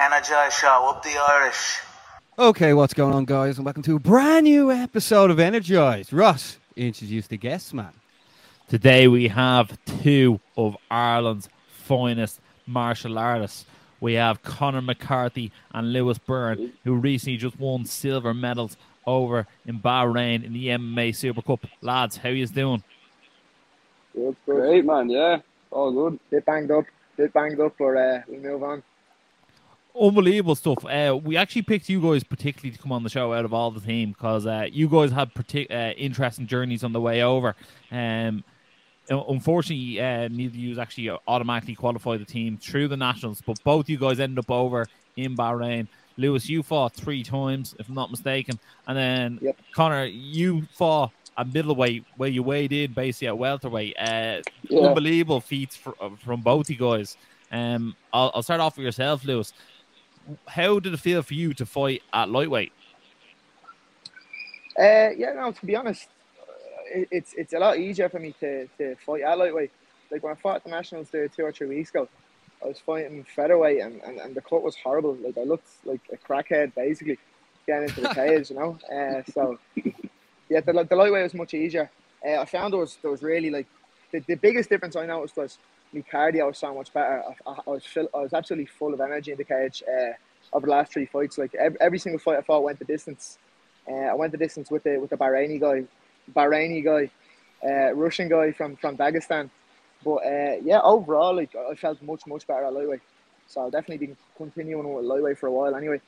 Energize Show, up the Irish. Okay, what's going on, guys? And welcome to a brand new episode of Energize. Ross, introduce the guests, man. Today we have two of Ireland's finest martial artists. We have Conor McCarthy and Lewis Byrne, who recently just won silver medals over in Bahrain in the MMA Super Cup. Lads, how you doing? Good, great, man. Yeah, all good. Bit banged up, bit banged up, but uh, we move on. Unbelievable stuff. Uh, we actually picked you guys particularly to come on the show out of all the team because uh, you guys had partic- uh, interesting journeys on the way over. Um, unfortunately, uh, neither of you actually automatically qualified the team through the nationals, but both you guys ended up over in Bahrain. Lewis, you fought three times, if I'm not mistaken, and then Yep. Connor, you fought at middleweight where you weighed in basically at welterweight. Uh, Yeah. Unbelievable feats fr- uh, from both you guys. Um, I'll, I'll start off with yourself, Lewis. How did it feel for you to fight at lightweight? Uh, yeah, no, to be honest, uh, it, it's it's a lot easier for me to, to fight at lightweight. Like when I fought at the nationals there two or three weeks ago, I was fighting featherweight and, and, and the cut was horrible. Like I looked like a crackhead basically getting into the cage, you know. Uh, so yeah, the, the lightweight was much easier. Uh, I found there was there was really like the, the biggest difference I noticed was my cardio was so much better. I, I, I was I was absolutely full of energy in the cage uh, over the last three fights. Like every, every single fight I fought went the distance. Uh, I went the distance with the with the Bahraini guy, Bahraini guy, uh, Russian guy from from Dagestan. But uh, yeah, overall, like I felt much much better at lightweight. So I'll definitely be continuing with lightweight for a while anyway,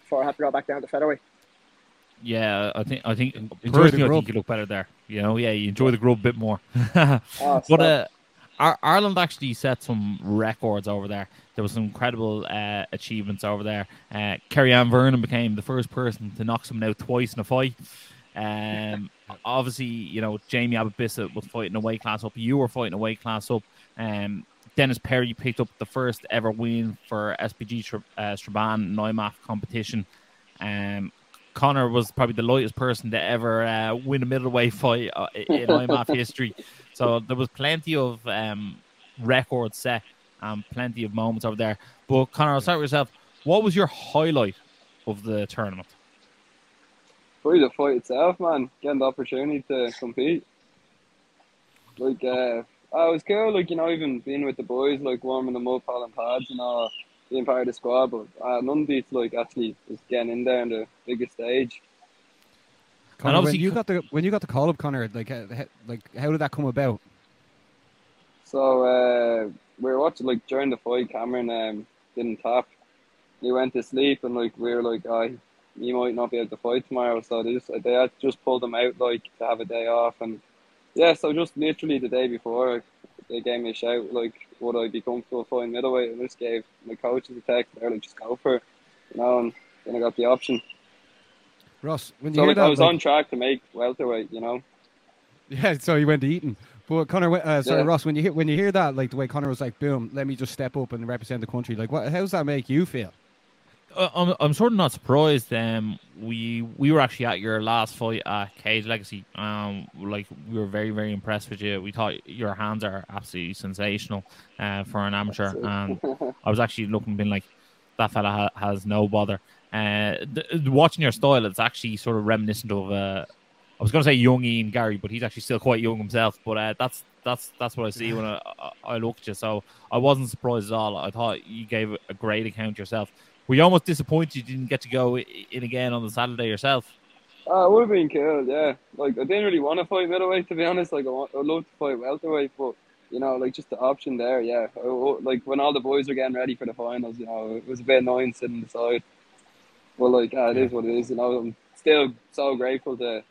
before I have to go back down to featherweight. Yeah, I think I think Enjoy the personally I think you look better there. You know, yeah, you enjoy the grub a bit more. Oh, but uh, Ireland actually set some records over there. There was some incredible uh, achievements over there. Uh, Kerry Ann Vernon became the first person to knock someone out twice in a fight. Um, obviously, you know Jamie Abbott Bissett was fighting a weight class up. You were fighting a weight class up. Um, Dennis Perry picked up the first ever win for SBG Tra- uh, Strabane Neumath competition. Um, Connor was probably the lightest person to ever uh, win a middleweight fight uh, in IMMAF history. So there was plenty of um, records set and plenty of moments over there. But Connor, I'll start with yourself. What was your highlight of the tournament? Probably the fight itself, man. Getting the opportunity to compete. Like, uh, oh, it was cool. Like, you know, even being with the boys, like warming them up, hauling pads and all, being part of the squad. But uh, none beats like actually just getting in there on the biggest stage. Connor, when obviously you Co- got the when you got the call up, Connor, like how, how- like how did that come about? So uh, we were watching like during the fight. Cameron um, didn't tap. He went to sleep, and like we were like, "I, he might not be able to fight tomorrow." So they just they had just pulled him out like to have a day off, and yeah. So just literally the day before, they gave me a shout like, "Would I be comfortable fighting middleweight?" And I just gave my coaches a text. They're like, "Just go for it," you know. And then I got the option. Ross, when you So hear like, that, I was like- on track to make welterweight, you know. Yeah, so you went to Eton. But Connor, uh, sorry, Yeah. Ross, when you hear when you hear that, like the way Connor was like, "Boom, let me just step up and represent the country." Like, what? How does that make you feel? Uh, I'm, I'm sort of not surprised. Um, we we were actually at your last fight at Cage Legacy. Um, like we were very very impressed with you. We thought your hands are absolutely sensational uh, for an amateur, and I was actually looking, being like, that fella ha- has no bother. Uh, th- watching your style, it's actually sort of reminiscent of. Uh, I was going to say young Ian Garry, but he's actually still quite young himself. But uh, that's that's that's what I see when I, I, I look at you. So I wasn't surprised at all. I thought you gave a great account yourself. Were you almost disappointed you didn't get to go in again on the Saturday yourself? Uh, it would have been cool, yeah. Like I didn't really want to fight middleweight to be honest. Like I want, I'd love to fight welterweight, but you know, like just the option there, yeah. I, I- like when all the boys were getting ready for the finals, you know, it was a bit annoying sitting aside. the side. But like, uh, it is what it is. You know, I'm still so grateful to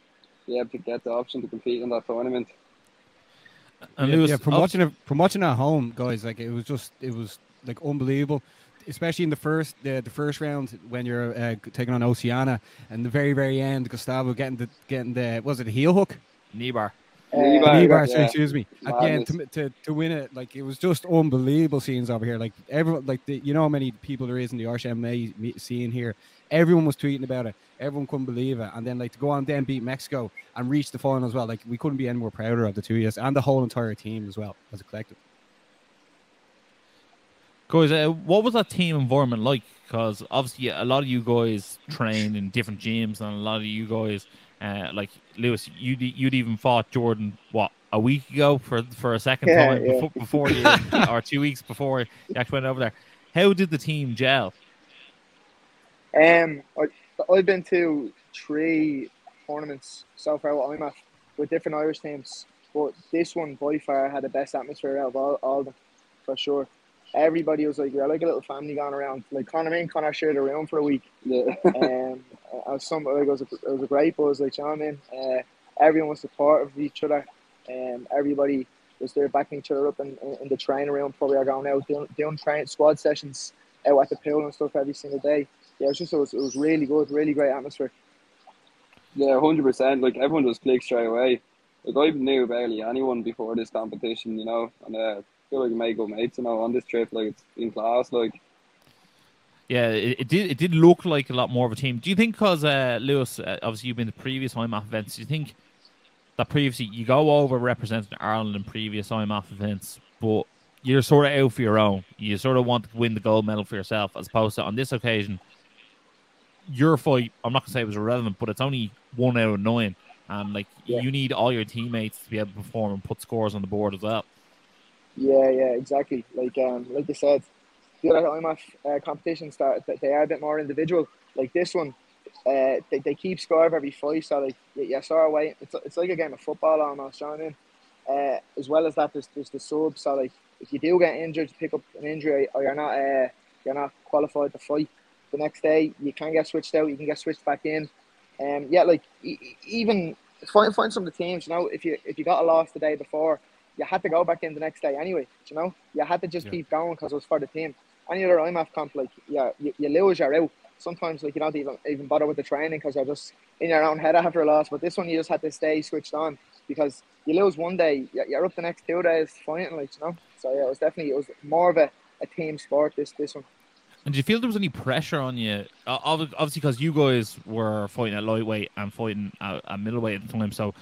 be able to get the option to compete in that tournament. And yeah, Lewis, yeah, from watching it from watching at home, guys, like it was just it was like unbelievable. Especially in the first the, the first round when you're uh, taking on Oceania, and the very very end, Gustavo getting the getting the was it a heel hook? knee bar. Knee bar, knee bar, yeah. excuse me. At the end to, to, to win it, like it was just unbelievable scenes over here. Like everyone, like the, you know how many people there is in the Irish MMA scene here. everyone was tweeting about it. Everyone couldn't believe it. And then like to go on then beat Mexico and reach the final as well. Like we couldn't be any more prouder of the two years and the whole entire team as well as a collective. Guys, uh, what was that team environment like? Because obviously a lot of you guys trained in different gyms, and a lot of you guys, uh, like Lewis, you'd you'd even fought Jordan what a week ago for for a second Yeah, time yeah. before, before you, or two weeks before you actually went over there. How did the team gel? Um, I, I've been to three tournaments so far what I'm at with different Irish teams, but this one by far had the best atmosphere out of all, all of them, for sure. Everybody was like, we're like a little family going around. Like Conor me and Conor shared a room for a week. Yeah. Um, I was some like it was a, it was a great buzz. Like you know what I mean, uh, everyone was supportive of each other. Um, everybody was there backing each other up in, in, in the training room. Probably are going out doing, doing train squad sessions out at the pool and stuff every single day. Yeah, it was just it was, it was really good, really great atmosphere. Yeah, hundred percent. Like everyone just clicked straight away. Like I knew barely anyone before this competition, you know, and uh, feel like made good mates, you know, on this trip. Like it's in class. Like Yeah, it, it did. It did look like a lot more of a team. Do you think because uh, Lewis, uh, obviously you've been the previous IMMAF events, do you think that previously you go over representing Ireland in previous IMMAF events, but you're sort of out for your own. You sort of want to win the gold medal for yourself, as opposed to on this occasion, your fight. I'm not gonna say it was irrelevant, but it's only one out of nine, and like Yeah. you need all your teammates to be able to perform and put scores on the board as well. Yeah, yeah, exactly. Like um, like I said, the other IMMAF uh, competitions that, that they are a bit more individual. Like this one, uh, they, they keep score of every fight, so like you, you saw away. It's it's like a game of football almost. You know what I mean? Uh, as well as that, there's, there's the sub. So like if you do get injured, pick up an injury, or you're not uh, you're not qualified to fight the next day, you can get switched out. You can get switched back in. Um, yeah, like e- even find find some of the teams. You know, if you if you got a loss the day before, you had to go back in the next day anyway. You know, you had to just Yeah. keep going because it was for the team. Any other IMMAF comp, like yeah, you, you lose, you're out. Sometimes like you don't even even bother with the training because you're just in your own head after a loss. But this one, you just had to stay switched on because you lose one day, you- you're up the next two days fighting, like you know. So yeah, it was definitely it was more of a, a team sport. This this one. And do you feel there was any pressure on you? Obviously, because you guys were fighting at lightweight and fighting at middleweight at the time, so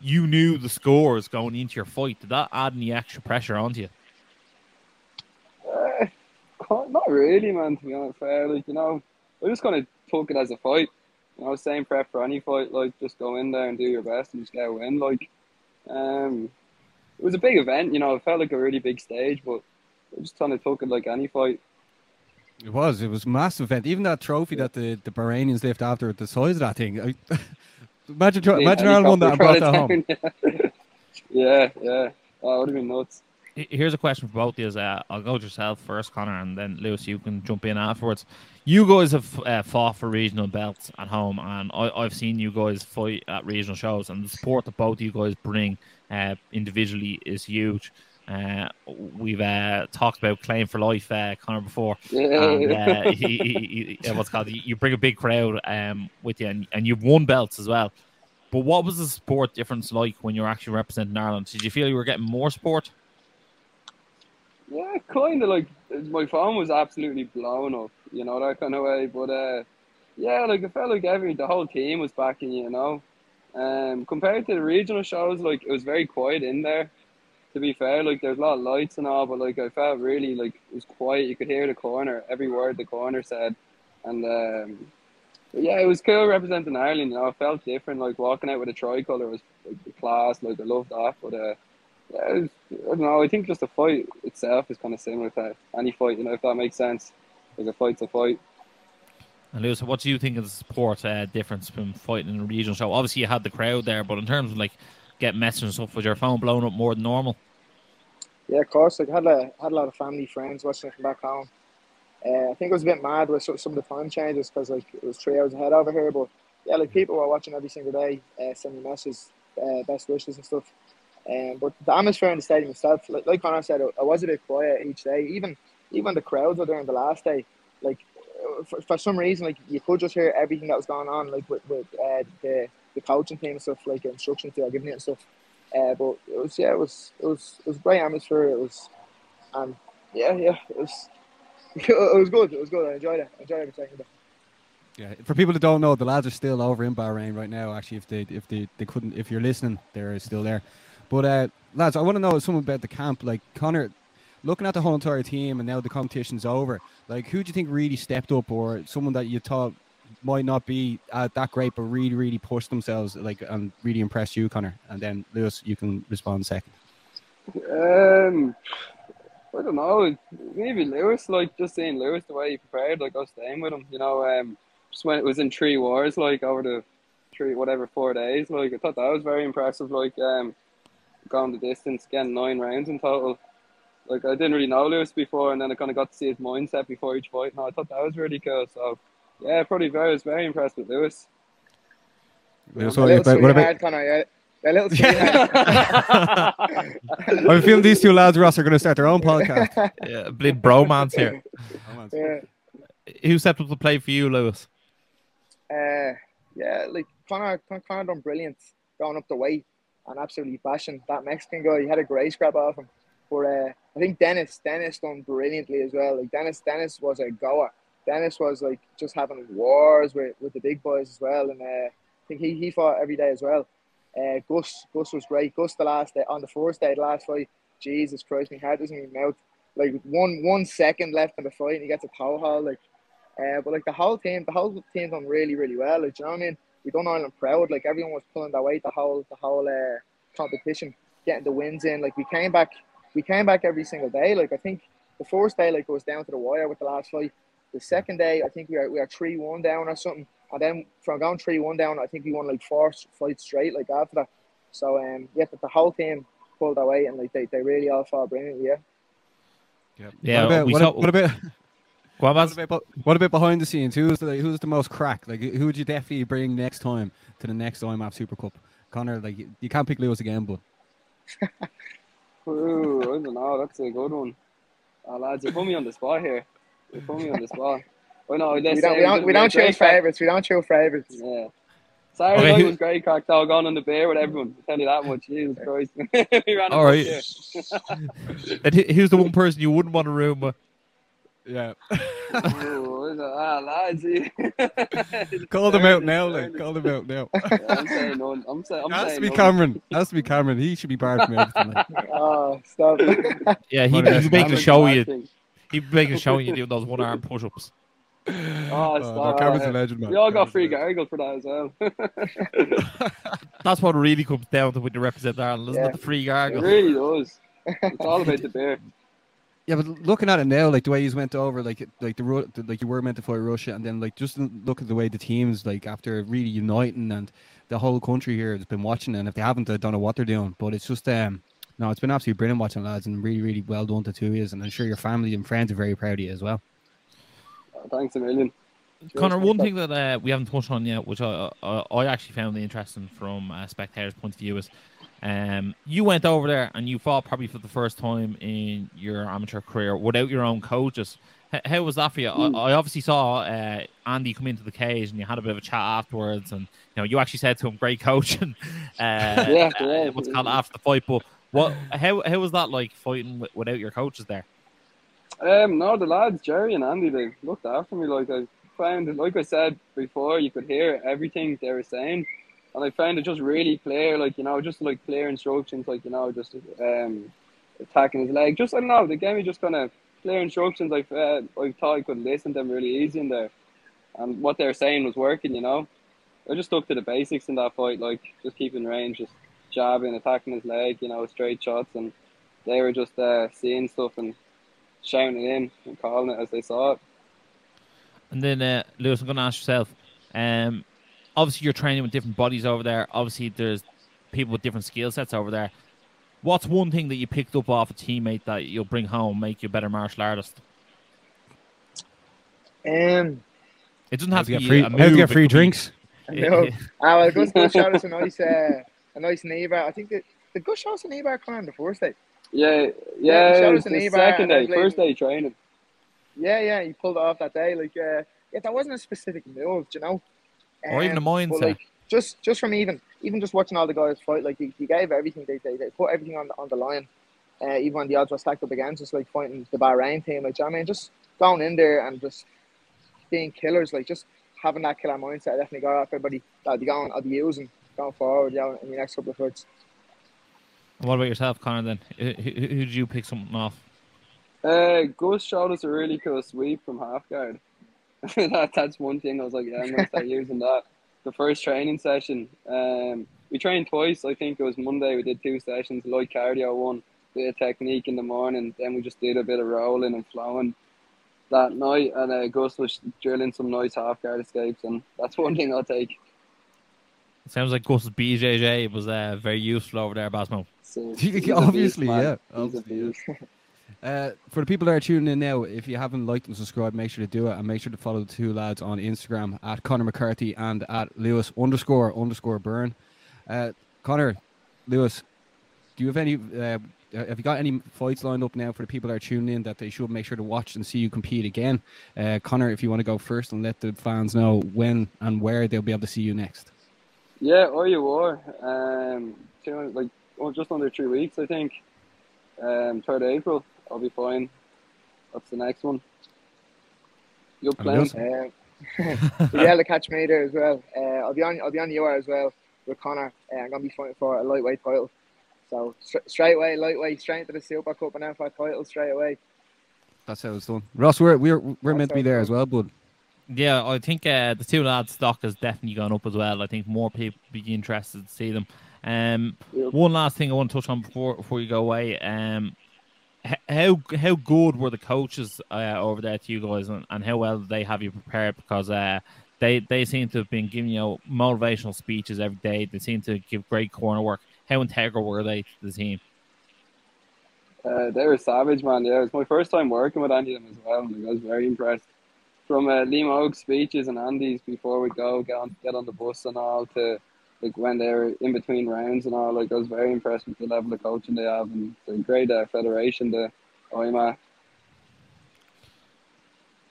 you knew the scores going into your fight. Did that add any extra pressure onto you? Uh, not really, man. To be honest, fair. Like you know, I just kind of took it as a fight. You know, same prep for any fight. Like just go in there and do your best and just get a win. Like, um, it was a big event. You know, it felt like a really big stage, but I just kind of took it like any fight. It was. It was a massive event. Even that trophy that the, the Bahrainians lift after the size of that thing. I, imagine, try- The imagine Ireland won that and brought that home. Yeah, yeah. Oh, it would have been nuts. Here's a question for both of you. Uh, I'll go with yourself first, Connor, and then Lewis, you can jump in afterwards. You guys have uh, fought for regional belts at home, and I, I've seen you guys fight at regional shows, and the support that both of you guys bring uh, individually is huge. Uh, we've uh, talked about claim for life, uh, Connor, before. And uh, he, he, he, what's called you bring a big crowd um, with you, and, and you've won belts as well. But what was the support difference like when you were actually representing Ireland? Did you feel you were getting more support? Yeah, kind of like my phone was absolutely blown up, you know that kind of way. But uh, yeah, like I felt like every the whole team was backing you, you know. Um, compared to the regional shows, like it was very quiet in there. To be fair, like there's a lot of lights and all, but like I felt really like it was quiet. You could hear the corner, every word the corner said, and um, yeah, it was cool representing Ireland. You know, it felt different. Like walking out with a tricolour was like class. Like I loved that, but uh. Yeah, was, I don't know. I think just the fight itself is kind of similar to any fight, you know, if that makes sense. Like a fight's a fight. And Lewis, what do you think of the support uh, difference between fighting in a regional show? Obviously, you had the crowd there, but in terms of like getting messages and stuff, was your phone blown up more than normal? Yeah, of course. Like, I had a had a lot of family friends watching from back home. Uh, I think it was a bit mad with some of the time changes because like it was three hours ahead over here. But yeah, like people were watching every single day, uh, sending messages, uh, best wishes and stuff. Um, but the atmosphere in the stadium itself, like, like Connor said, it, it was a bit quiet each day. Even even the crowds were there on the last day. Like uh, for, for some reason, like you could just hear everything that was going on, like with, with uh, the the coaching team and stuff, like instructions they were giving it and stuff. Uh, but it was yeah, it was it was it was great atmosphere. It was, and yeah, yeah, it was it was good. It was good. I enjoyed it. I enjoyed every second of it. Yeah, for people that don't know, the lads are still over in Bahrain right now. Actually, if they if they, they couldn't, if you're listening, they're still there. But uh, lads, I want to know something about the camp. Like Connor, looking at the whole entire team, and now the competition's over. Like, who do you think really stepped up, or someone that you thought might not be uh, that great, but really, really push themselves, like, and really impressed you, Connor? And then Lewis, you can respond second. Um, I don't know. Maybe Lewis, like just seeing Lewis the way he prepared, like I was staying with him. You know, um, just when it was in three wars, like over the three whatever four days, like I thought that was very impressive. Like um, going the distance, getting nine rounds in total. Like I didn't really know Lewis before, and then I kind of got to see his mindset before each fight. And I thought that was really cool. So yeah, probably very I was very impressed with Lewis. Lewis, A what little about- what about- sweetheart, Connor. Yeah. A little sweetheart. I'm feeling these two lads, Ross, are going to start their own podcast. Yeah, big bromance here. yeah. Who stepped up to play for you, Lewis? Uh, yeah, like Connor, Con- Connor done brilliant going up the weight and absolutely bashing that Mexican guy. He had a great scrap off him. But uh, I think Dennis, Dennis done brilliantly as well. Like Dennis, Dennis was a goer. Dennis was like just having wars with, with the big boys as well, and uh, I think he, he fought every day as well. Uh, Gus, Gus was great. Gus the last day on the first day, the last fight. Jesus Christ, my heart in my mouth. Like one one second left in the fight, and he gets a power haul. Like, uh, but like the whole team, the whole team done really really well. Like, you know what I mean? We done Ireland proud. Like everyone was pulling their weight the whole the whole uh, competition, getting the wins in. Like we came back, we came back every single day. Like I think the first day like was down to the wire with the last fight. The second day I think we are we are three one down or something. And then from going three one down, I think we won like four fights straight like after that. So um yeah, but the whole team pulled their weight and like they, they really all fought brilliantly. Yeah. Yeah, what about what, saw- what about what about what about behind the scenes? Who's the who's the most crack? Like who would you definitely bring next time to the next IMMAF Super Cup? Connor, like you, you can't pick Lewis again, but Ooh, I don't know. That's a good one. Oh, lads, you put me on the spot here. You put me on the spot. Oh no, We don't we don't, we don't great choose favourites. We don't choose favourites. Yeah. Saturday Okay, night was great crack though, going on the beer with everyone. I'll tell you that much. Jesus Christ. we ran All All right. right. And who's the one person you wouldn't want to room with? yeah. Ooh, is it- ah, lads. you- Call them out now, Fairness, like call them out now. Yeah, I'm saying none. I'm saying. I'm has to saying be none. Cameron. Has to be Cameron. He should be barred from everything. Like. Oh, stop. Yeah, he, Well, he make a show Bad you. Thing. He'd make a show you doing those one arm push ups. Oh, Oh, no, stop. Cameron's a legend, man. we all got free legend. gargle for that as well. That's what really comes down to when you represent Ireland, isn't Yeah. it? The free it gargle. really does. It's all about the beer. Yeah, but looking at it now, like the way you went over, like like the, Ru- the like you were meant to fight Russia, and then like just look at the way the teams like after really uniting and the whole country here has been watching, and if they haven't, I don't know what they're doing. But it's just um no, it's been absolutely brilliant watching lads, and really really well done to two years, and I'm sure your family and friends are very proud of you as well. Oh, thanks a million. Connor, one thing that uh, we haven't touched on yet, which I, I, I actually found interesting from a spectator's point of view, is um, you went over there and you fought probably for the first time in your amateur career without your own coaches. H- how was that for you? Hmm. I, I obviously saw uh, Andy come into the cage and you had a bit of a chat afterwards, and you know you actually said to him, "Great coach," and uh, Yeah, uh, yeah. what's called after the fight. But what? How how was that like fighting without your coaches there? Um, no, the lads, Jerry and Andy, they looked after me. Like I found, like I said before, you could hear everything they were saying, and I found it just really clear. Like you know, just like clear instructions. Like you know, just um, attacking his leg. Just I don't know. They gave me just kind of clear instructions. I uh, I thought I could listen to them really easy in there, and what they were saying was working. You know, I just stuck to the basics in that fight. Like just keeping range, just jabbing, attacking his leg. You know, straight shots, and they were just uh, seeing stuff and shouting it in and calling it as they saw it. And then, uh, Lewis, I'm going to ask yourself. Um, obviously, you're training with different bodies over there. Obviously, there's people with different skill sets over there. What's one thing that you picked up off a teammate that you'll bring home, make you a better martial artist? Um, It doesn't have to to get be free, a how to get free could be- drinks? I know. Ah, well, Gus, Gus showed us nice, uh, a nice knee bar. I think that the Gus showed us a knee bar coming on the first day. Yeah, Yeah, yeah, it was the second day, believe- first day training. Yeah, yeah, he pulled it off that day. Like, uh, yeah, that wasn't a specific move, you know. Or even a Um, mindset. like, just, just from even, even just watching all the guys fight, like, he, he gave everything. They, they, they put everything on the, on the line. Uh, even when the odds were stacked up against us, like fighting the Bahrain team, like, you know I mean, just going in there and just being killers, like, just having that killer mindset, I definitely got off everybody that I'll be going, I'll be using going forward, yeah, in the next couple of fights. And what about yourself, Connor? Then who, who, who did you pick something off? Uh, Gus showed us a really cool sweep from half guard. that, that's one thing I was like, yeah, I'm gonna start using that. The first training session, um, we trained twice. I think it was Monday. We did two sessions, light cardio one, bit of technique in the morning. Then we just did a bit of rolling and flowing that night. And uh, Gus was drilling some nice half guard escapes, and that's one thing I'll take. It sounds like Gus's BJJ was uh, very useful over there, Basmo. So, Obviously, beast, yeah. Obviously, Uh, for the people that are tuning in now, if you haven't liked and subscribed, make sure to do it and make sure to follow the two lads on Instagram at Connor McCarthy and at Lewis underscore underscore Burn. Uh, Connor, Lewis, do you have any? Uh, have you got any fights lined up now for the people that are tuning in that they should make sure to watch and see you compete again? Uh, Connor, if you want to go first and let the fans know when and where they'll be able to see you next. Yeah, or you were. Um, two, like well, just under three weeks, I think. Um, third April, I'll be fine. What's the next one? You're playing. Lewis? Um, but yeah, to catch me there as well. Uh, I'll be on. I'll be on the UR as well with Connor. Uh, I'm gonna be fighting for a lightweight title. So stra- straight away, lightweight, straight into the Super Cup and then for a title straight away. That's how it's done. Ross, we're we're we're meant to be there it's as well, bud. Yeah, I think uh, the two lads' stock has definitely gone up as well. I think more people be interested to see them. Um, Yep. one last thing I want to touch on before before you go away. Um, how how good were the coaches uh, over there to you guys, and, and how well did they have you prepared? Because uh, they they seem to have been giving you motivational speeches every day. They seem to give great corner work. How integral were they to the team? Uh, they were savage, man. Yeah, it was my first time working with any of them as well. and I was very impressed. From uh, Liam Oak's speeches and Andy's before we go, get on, get on the bus and all, to like when they were in between rounds and all. Like I was very impressed with the level of coaching they have and the great uh, federation. The OIMA.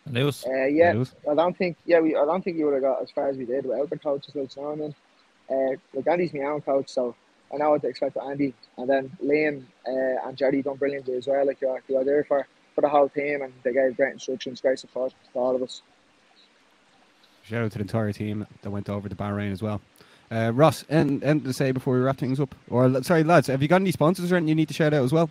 Lewis, Uh, yeah, Lewis? I don't think. Yeah, we. I don't think you would have got as far as we did without the coaches like so. And uh, like Andy's my own coach, so I know what to expect with Andy. And then Liam uh, and Jerry done brilliantly as well. Like you're, you're there for for the whole team, and they gave great instructions, great support to all of us. Shout out to the entire team that went over to Bahrain as well. Uh, Ross, and and to say before we wrap things up, or sorry, lads, have you got any sponsors or anything you need to shout out as well?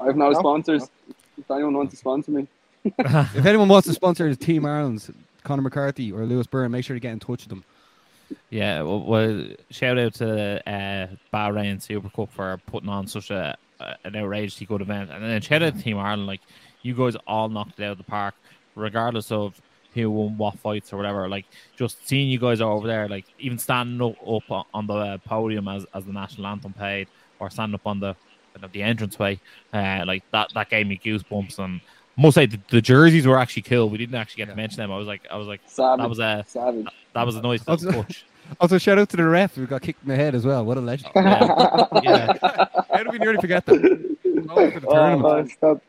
I have no No, sponsors. If anyone wants to sponsor me, if anyone wants to sponsor Team Ireland's Conor McCarthy or Lewis Byrne, make sure to get in touch with them. Yeah, well, well shout out to uh, Bahrain Super Cup for putting on such a, a an outrageously good event, and then shout out to Team Ireland. Like you guys all knocked it out of the park, regardless of who won what fights or whatever. Like just seeing you guys over there, like even standing up, up on- on the podium as, as the national anthem played, or standing up on the kind of the entranceway, uh, like that that gave me goosebumps. And I must say the, the jerseys were actually cool. We didn't actually get to mention them. I was like, I was like, savage. that was a savage. that was a nice touch. Also, shout out to the ref who got kicked in the head as well. What a legend! Yeah. yeah. How did we nearly forget that? Oh, for the tournament. Oh, stop.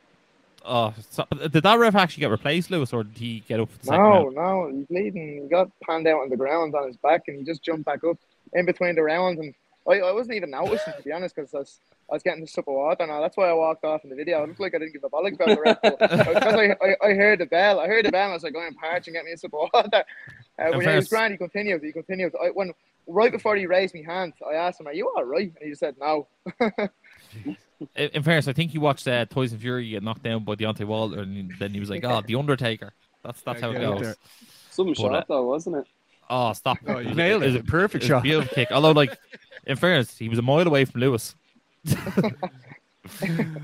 Oh, so, did that ref actually get replaced, Lewis, or did he get up for the second No, round? no, he's bleeding. He got panned out on the ground on his back, and he just jumped back up in between the rounds. And I, I wasn't even noticing, to be honest, because I was, I was getting the sip of water now. That's why I walked off in the video. It looked like I didn't give a bollocks about the ref. but Because I, I, I heard the bell. I heard the bell, and I was like, going parch and get me a sip of water. Uh, but yeah, he was grand. He continued. He continued. I, when right before he raised my hand, I asked him, "Are you all right?" And he just said, "No." In, in fairness, I think he watched uh, Tyson Fury get knocked down by Deontay Wilder, and then he was like, "Oh, the Undertaker." That's that's how it Yeah, goes. there. Some But, shot uh, though, wasn't it? Oh, stop! Oh, you nailed it. was It's a perfect it was a shot. beautiful kick. Although, like, in fairness, he was a mile away from Lewis.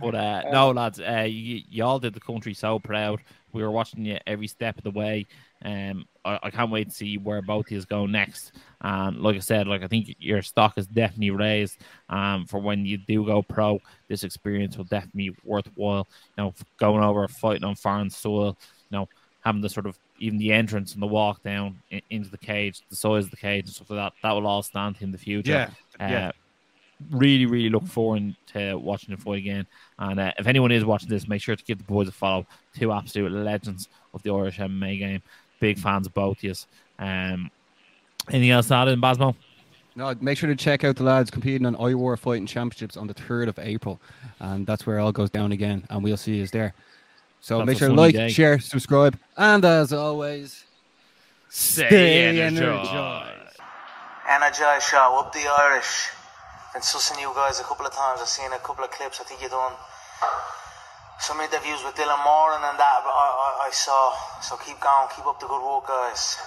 but uh, no, lads, uh, you, you all did the country so proud. We were watching you every step of the way. Um, I, I can't wait to see where both of you go next. And like I said, like I think your stock is definitely raised. Um, for when you do go pro, this experience will definitely be worthwhile. You know, going over fighting on foreign soil. You know, having the sort of even the entrance and the walk down in, into the cage, the size of the cage and stuff like that. That will all stand in the future. Yeah, Uh, yeah. Really, really look forward to watching the fight again. And uh, if anyone is watching this, make sure to give the boys a follow. Two absolute legends of the Irish MMA game. Big fans of both of you. Um, anything else to add in, Basmo? No, make sure to check out the lads competing on IWAR Fighting Championships on the 3rd of April. And that's where it all goes down again. And we'll see you there. So That's make sure to like, day. share, subscribe. And as always, Stay energized. Energize show, up the Irish. Been sussing you guys a couple of times. I've seen a couple of clips. I think you done some interviews with Dylan Moran and that I, I, I saw. So keep going, keep up the good work, guys.